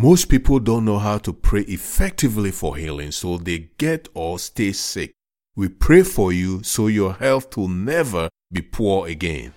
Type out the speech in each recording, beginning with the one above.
Most people don't know how to pray effectively for healing, so they get or stay sick. We pray for you so your health will never be poor again.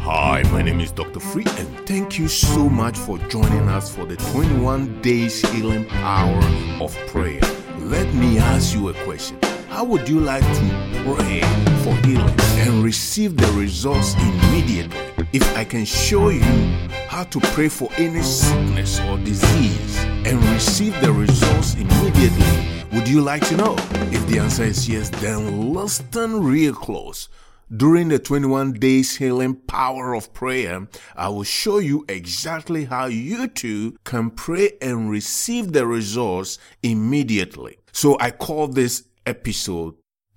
Hi, my name is Dr. Free, and thank you so much for joining us for the 21 days healing power of prayer. Let me ask you a question. How would you like to pray for healing and receive the results immediately? If I can show you how to pray for any sickness or disease and receive the results immediately, would you like to know? If the answer is yes, then listen real close. During the 21 days healing power of prayer, I will show you exactly how you too can pray and receive the results immediately. So I call this episode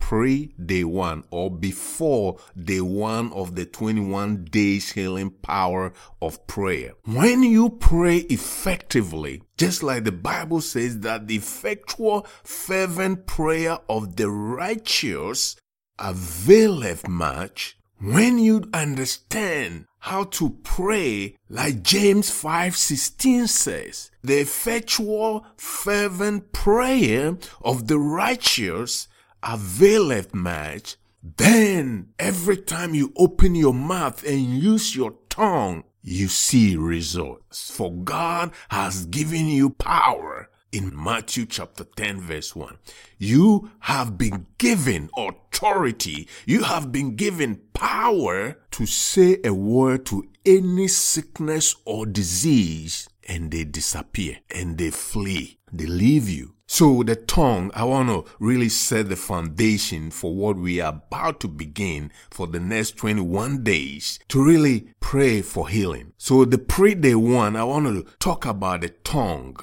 pre day one or before day one of the 21 days healing power of prayer. When you pray effectively, just like the Bible says that the effectual fervent prayer of the righteous availeth much, when you understand how to pray like James 5:16 says, the effectual fervent prayer of the righteous availeth much, then every time you open your mouth and use your tongue, you see results. For God has given you power in Matthew chapter 10 verse 1. You have been given authority. You have been given power to say a word to any sickness or disease and they disappear and they flee. They leave you. So the tongue, I want to really set the foundation for what we are about to begin for the next 21 days to really pray for healing. So the pre-day one, I want to talk about the tongue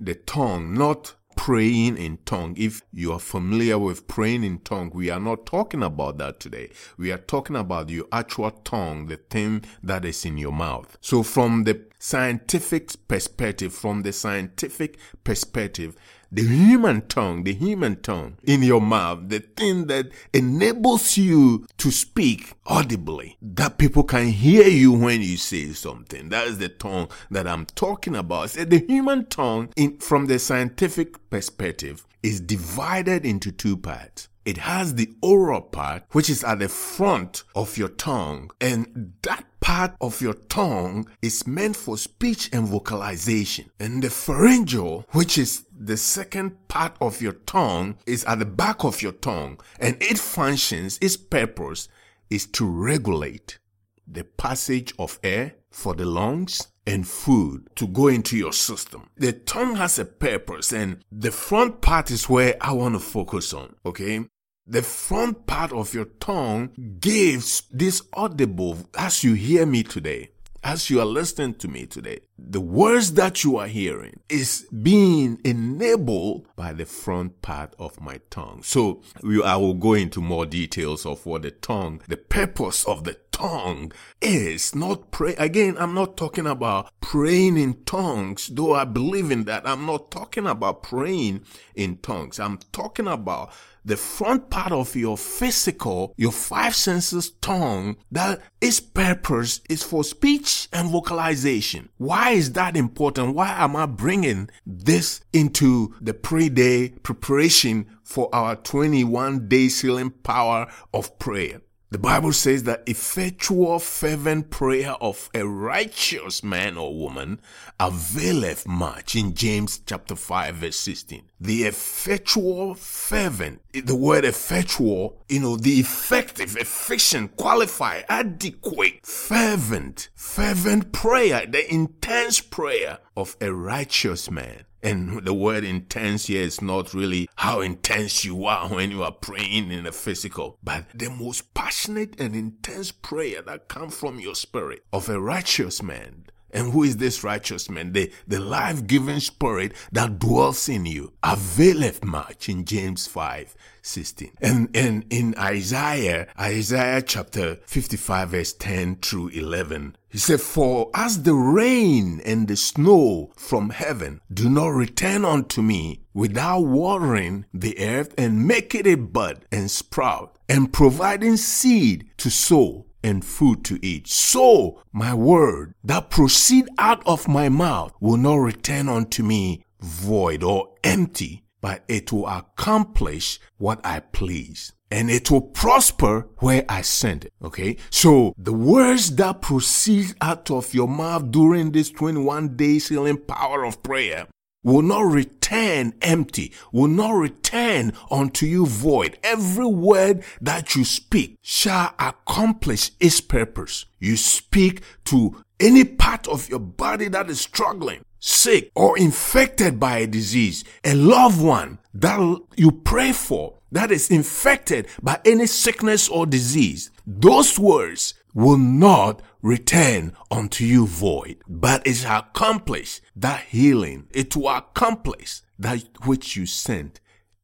the tongue, not praying in tongue. If you are familiar with praying in tongue, we are not talking about that today. We are talking about your actual tongue, the thing that is in your mouth. So from the scientific perspective, from the scientific perspective, the human tongue, the human tongue in your mouth, the thing that enables you to speak audibly, that people can hear you when you say something. That is the tongue that I'm talking about. So the human tongue, in, from the scientific perspective, is divided into two parts. It has the oral part, which is at the front of your tongue, and that part of your tongue is meant for speech and vocalization. And the pharyngeal, which is the second part of your tongue, is at the back of your tongue, and it functions, its purpose is to regulate the passage of air for the lungs and food to go into your system. The tongue has a purpose and the front part is where I want to focus on, okay? The front part of your tongue gives this audible as you hear me today as you are listening to me today, the words that you are hearing is being enabled by the front part of my tongue. So we, I will go into more details of what the tongue, the purpose of the tongue is not pray. Again, I'm not talking about praying in tongues, though I believe in that. I'm not talking about praying in tongues. I'm talking about the front part of your physical, your five senses tongue, that its purpose is for speech and vocalization. Why is that important? Why am I bringing this into the pre-day preparation for our 21 day healing power of prayer? The Bible says that effectual fervent prayer of a righteous man or woman availeth much in James chapter 5 verse 16. The effectual fervent, the word effectual, you know, the effective, efficient, qualified, adequate, fervent, fervent prayer, the intense prayer of a righteous man. And the word intense here is not really how intense you are when you are praying in the physical, but the most passionate and intense prayer that comes from your spirit of a righteous man. And who is this righteous man? The, the life giving spirit that dwells in you availeth much in James 5 16. And, and in Isaiah, Isaiah chapter 55 verse 10 through 11, he said, For as the rain and the snow from heaven do not return unto me without watering the earth and making it bud and sprout and providing seed to sow and food to eat. So my word that proceed out of my mouth will not return unto me void or empty, but it will accomplish what I please. And it will prosper where I send it. Okay. So the words that proceed out of your mouth during this 21 days healing power of prayer will not return empty, will not return unto you void. Every word that you speak shall accomplish its purpose. You speak to any part of your body that is struggling, sick, or infected by a disease, a loved one that you pray for that is infected by any sickness or disease. Those words will not return unto you void, but it shall accomplish that healing. It will accomplish that which you sent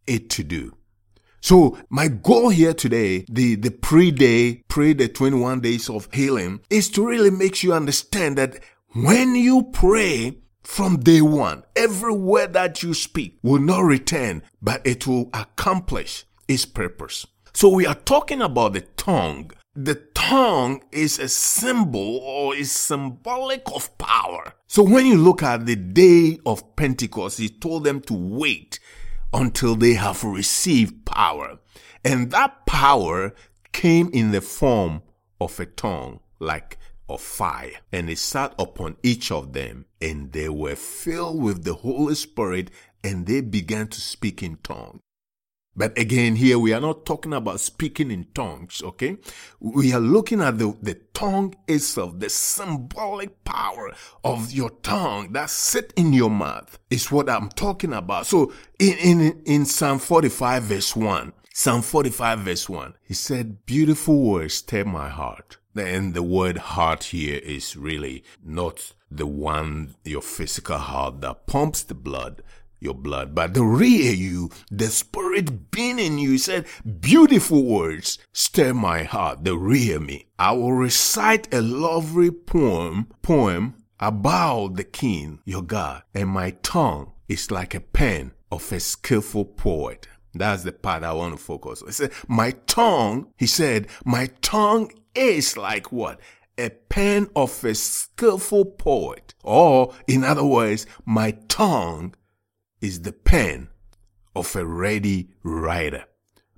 it to do. So my goal here today, the, the pre-day, pre the 21 days of healing is to really make you understand that when you pray from day one, every word that you speak will not return, but it will accomplish its purpose. So we are talking about the tongue the tongue is a symbol or is symbolic of power. So when you look at the day of Pentecost, he told them to wait until they have received power. And that power came in the form of a tongue, like of fire. And it sat upon each of them, and they were filled with the Holy Spirit, and they began to speak in tongues. But again, here we are not talking about speaking in tongues, okay? We are looking at the, the tongue itself, the symbolic power of your tongue that sit in your mouth is what I'm talking about. So in, in, in Psalm 45 verse 1, Psalm 45 verse 1, he said, beautiful words stir my heart. And the word heart here is really not the one, your physical heart that pumps the blood, your blood, but the real you, the spirit being in you, said, beautiful words stir my heart, the real me. I will recite a lovely poem, poem about the king, your God, and my tongue is like a pen of a skillful poet. That's the part I want to focus on. He said, my tongue, he said, my tongue is like what? A pen of a skillful poet. Or, in other words, my tongue is the pen of a ready writer.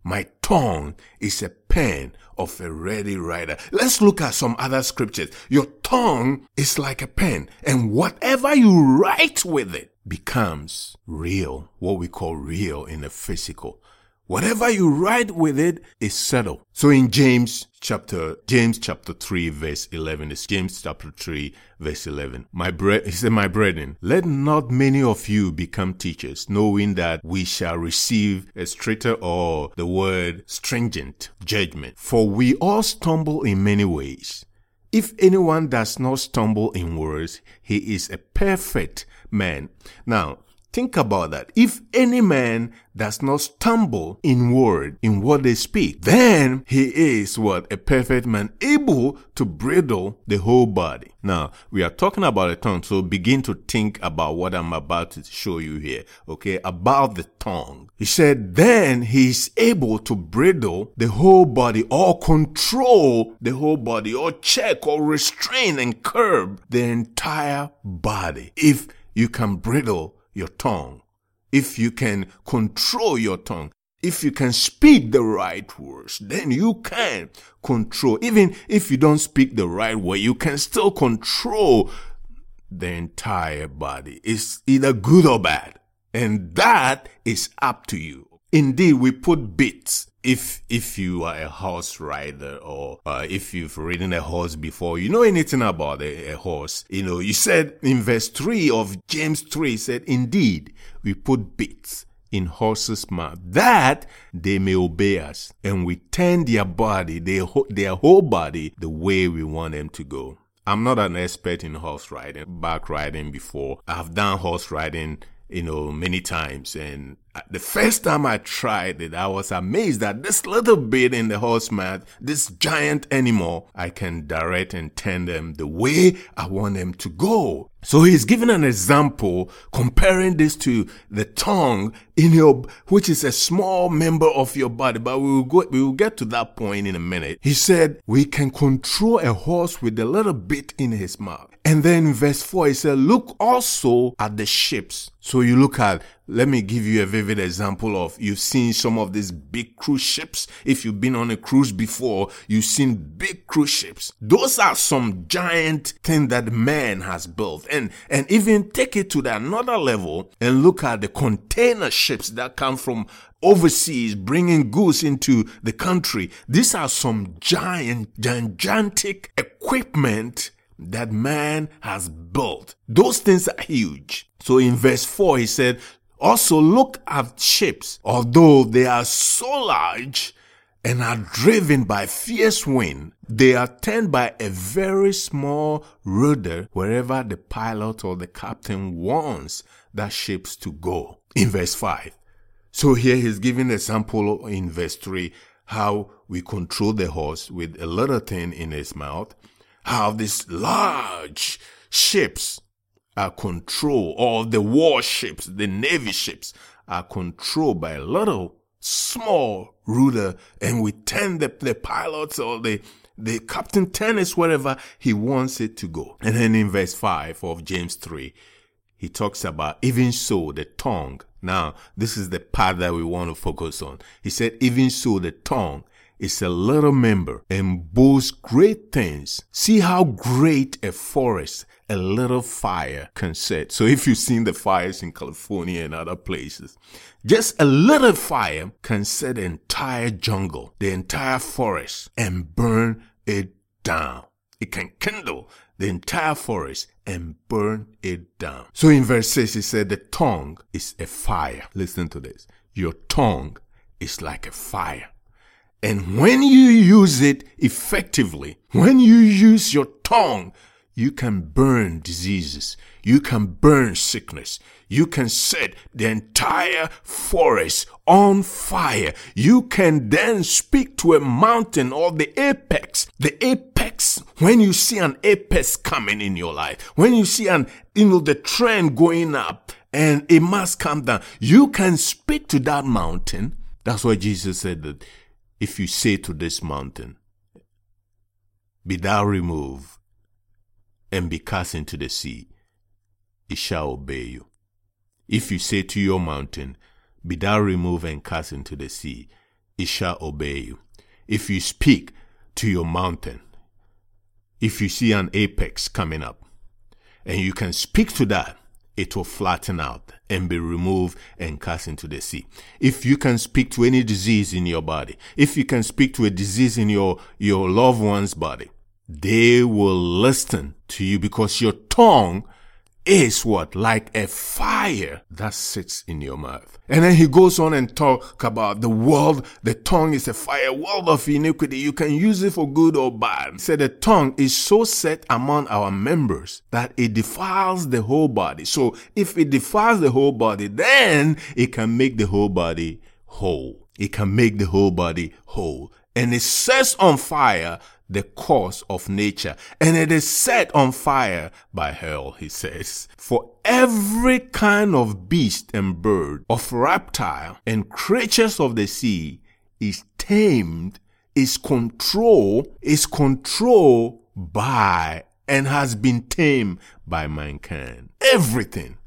My tongue is a pen of a ready writer. Let's look at some other scriptures. Your tongue is like a pen, and whatever you write with it becomes real, what we call real in the physical. Whatever you write with it is settled. So in James chapter, James chapter 3 verse 11, it's James chapter 3 verse 11. My bre- he said, my brethren, let not many of you become teachers, knowing that we shall receive a stricter or the word stringent judgment. For we all stumble in many ways. If anyone does not stumble in words, he is a perfect man. Now, Think about that. If any man does not stumble in word, in what they speak, then he is what? A perfect man, able to bridle the whole body. Now, we are talking about a tongue, so begin to think about what I'm about to show you here, okay? About the tongue. He said, then he is able to bridle the whole body or control the whole body or check or restrain and curb the entire body. If you can bridle your tongue, if you can control your tongue, if you can speak the right words, then you can control. Even if you don't speak the right way, you can still control the entire body. It's either good or bad. And that is up to you. Indeed, we put bits. If if you are a horse rider or uh, if you've ridden a horse before, you know anything about a, a horse. You know, you said in verse three of James three said, "Indeed, we put bits." in horses' mouth, that they may obey us, and we turn their body, their, their whole body, the way we want them to go. I'm not an expert in horse riding, back riding before. I've done horse riding, you know, many times, and the first time I tried it, I was amazed that this little bit in the horse mouth, this giant animal, I can direct and turn them the way I want them to go. So he's giving an example comparing this to the tongue in your, which is a small member of your body, but we will go, we will get to that point in a minute. He said, we can control a horse with a little bit in his mouth. And then verse 4, he said, look also at the ships. So you look at, let me give you a vivid example of, you've seen some of these big cruise ships. If you've been on a cruise before, you've seen big cruise ships. Those are some giant thing that man has built. And, and even take it to the another level and look at the container ships that come from overseas bringing goods into the country. These are some giant, gigantic equipment that man has built. Those things are huge. So in verse 4, he said, also look at ships, although they are so large and are driven by fierce wind, they are turned by a very small rudder wherever the pilot or the captain wants that ships to go. In verse 5. So here he's giving a sample in verse 3 how we control the horse with a little thing in his mouth how these large ships Uh, are controlled, or the warships, the navy ships are controlled by a little small ruler, and we turn the, the pilots or the the captain turns wherever he wants it to go. And then in verse 5 of James 3, he talks about even so the tongue. Now, this is the part that we want to focus on. He said, even so the tongue is a little member and boasts great things. See how great a forest a little fire can set. So if you've seen the fires in California and other places, just a little fire can set the entire jungle, the entire forest and burn it down. It can kindle the entire forest and burn it down. So in verse 6, he said, the tongue is a fire. Listen to this. Your tongue is like a fire. And when you use it effectively, when you use your tongue, you can burn diseases. You can burn sickness. You can set the entire forest on fire. You can then speak to a mountain or the apex. The apex, when you see an apex coming in your life, when you see an, you know, the trend going up and it must come down, you can speak to that mountain. That's why Jesus said that if you say to this mountain, Be thou removed and be cast into the sea, it shall obey you. If you say to your mountain, Be thou removed and cast into the sea, it shall obey you. If you speak to your mountain, if you see an apex coming up, and you can speak to that, it will flatten out and be removed and cast into the sea. If you can speak to any disease in your body, if you can speak to a disease in your, your loved one's body, they will listen to you because your tongue is what? Like a fire that sits in your mouth. And then he goes on and talk about the world. The tongue is a fire, world of iniquity. You can use it for good or bad. He said the tongue is so set among our members that it defiles the whole body. So if it defiles the whole body, then it can make the whole body whole. It can make the whole body whole. And it sets on fire the course of nature, and it is set on fire by hell, he says. For every kind of beast and bird, of reptile and creatures of the sea is tamed, is controlled, is controlled by and has been tamed by mankind. Everything.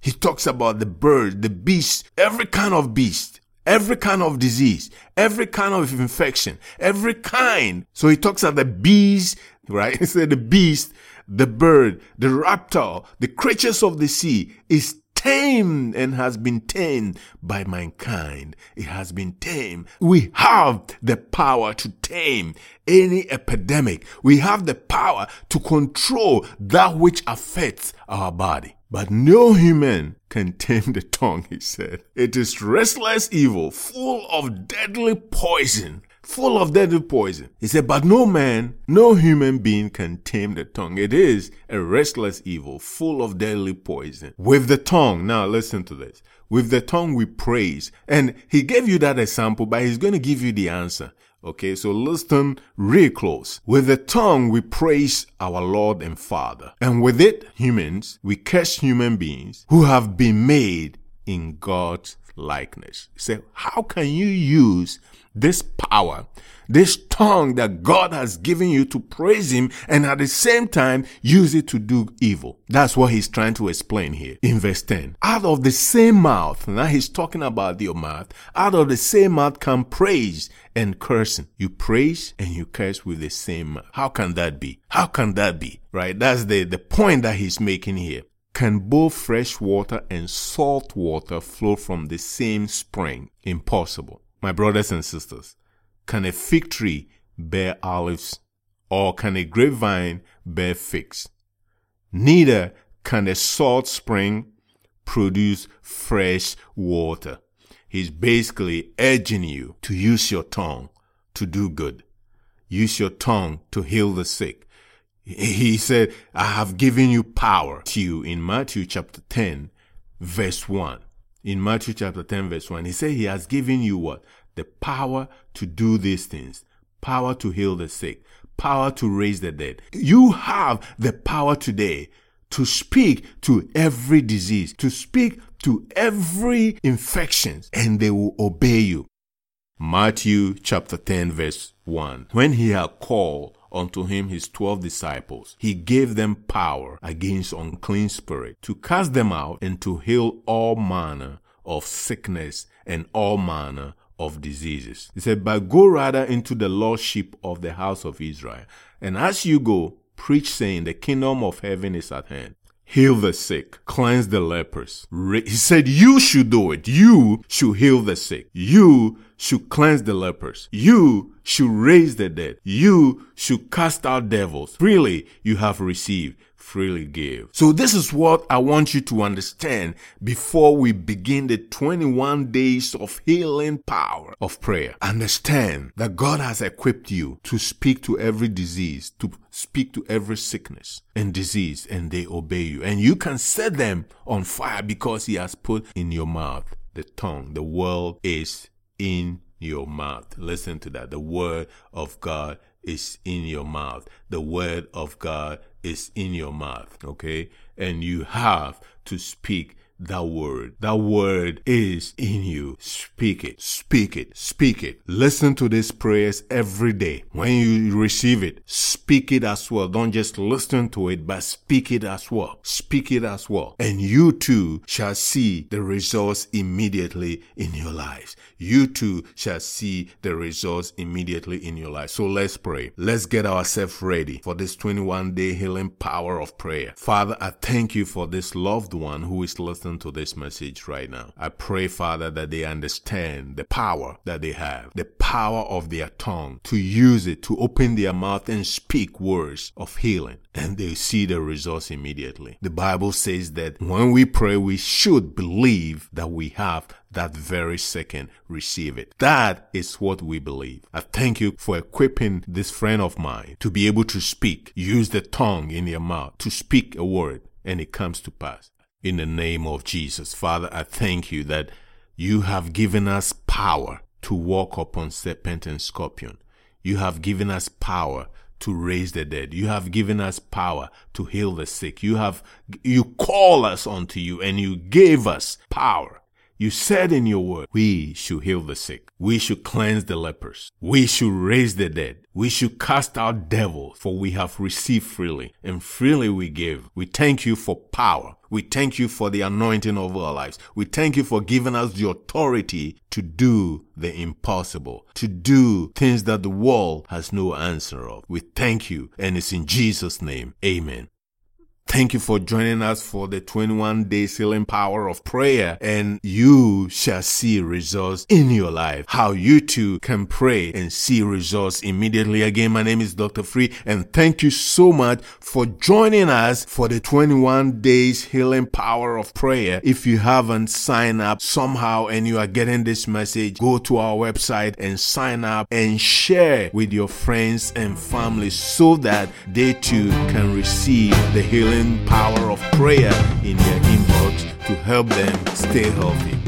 He talks about the bird, the beast, every kind of beast every kind of disease, every kind of infection, every kind. So he talks about the bees, right? He said the beast, the bird, the reptile, the creatures of the sea is tamed and has been tamed by mankind. It has been tamed. We have the power to tame any epidemic. We have the power to control that which affects our body. But no human can tame the tongue, he said. It is restless evil, full of deadly poison. Full of deadly poison. He said, but no man, no human being can tame the tongue. It is a restless evil, full of deadly poison. With the tongue, now listen to this. With the tongue we praise. And he gave you that example, but he's going to give you the answer. Okay, so listen real close. With the tongue, we praise our Lord and Father. And with it, humans, we curse human beings who have been made in God's likeness. So how can you use this power, this tongue that God has given you to praise Him and at the same time use it to do evil. That's what He's trying to explain here in verse 10. Out of the same mouth, now He's talking about your mouth, out of the same mouth come praise and cursing. You praise and you curse with the same mouth. How can that be? How can that be? Right? That's the, the point that He's making here. Can both fresh water and salt water flow from the same spring? Impossible. My brothers and sisters, can a fig tree bear olives or can a grapevine bear figs? Neither can a salt spring produce fresh water. He's basically urging you to use your tongue to do good. Use your tongue to heal the sick. He said, I have given you power to you in Matthew chapter 10, verse 1. In Matthew chapter 10, verse 1, he said he has given you what? The power to do these things, power to heal the sick, power to raise the dead. You have the power today to speak to every disease, to speak to every infection, and they will obey you. Matthew chapter 10, verse 1. When he had called unto him his twelve disciples. He gave them power against unclean spirit to cast them out and to heal all manner of sickness and all manner of diseases. He said, But go rather into the lordship of the house of Israel. And as you go, preach saying, The kingdom of heaven is at hand heal the sick, cleanse the lepers. He said, You should do it. You should heal the sick. You should cleanse the lepers. You should raise the dead. You should cast out devils. Freely you have received freely give. So this is what I want you to understand before we begin the 21 days of healing power of prayer. Understand that God has equipped you to speak to every disease, to speak to every sickness and disease, and they obey you. And you can set them on fire because He has put in your mouth the tongue. The world is in your mouth. Listen to that. The word of God is in your mouth. The word of God is in your mouth, okay? And you have to speak that word. That word is in you. Speak it, speak it, speak it. Listen to these prayers every day. When you receive it, speak it as well. Don't just listen to it, but speak it as well. Speak it as well. And you too shall see the results immediately in your lives. You too shall see the results immediately in your life. So let's pray. Let's get ourselves ready for this 21 day healing power of prayer. Father, I thank you for this loved one who is listening listen to this message right now. I pray, Father, that they understand the power that they have, the power of their tongue to use it to open their mouth and speak words of healing and they see the results immediately. The Bible says that when we pray, we should believe that we have that very second receive it. That is what we believe. I thank you for equipping this friend of mine to be able to speak. Use the tongue in your mouth to speak a word and it comes to pass in the name of Jesus. Father, I thank you that you have given us power to walk upon serpent and scorpion. You have given us power to raise the dead. You have given us power to heal the sick. You have, you call us unto you and you gave us power you said in your word, we should heal the sick. We should cleanse the lepers. We should raise the dead. We should cast out devils, for we have received freely, and freely we give. We thank you for power. We thank you for the anointing of our lives. We thank you for giving us the authority to do the impossible, to do things that the world has no answer of. We thank you, and it's in Jesus' name. Amen. Thank you for joining us for the 21 day healing power of prayer and you shall see results in your life. How you too can pray and see results immediately. Again, my name is Dr. Free and thank you so much for joining us for the 21 days healing power of prayer. If you haven't signed up somehow and you are getting this message, go to our website and sign up and share with your friends and family so that they too can receive the healing power of prayer in their inbox to help them stay healthy.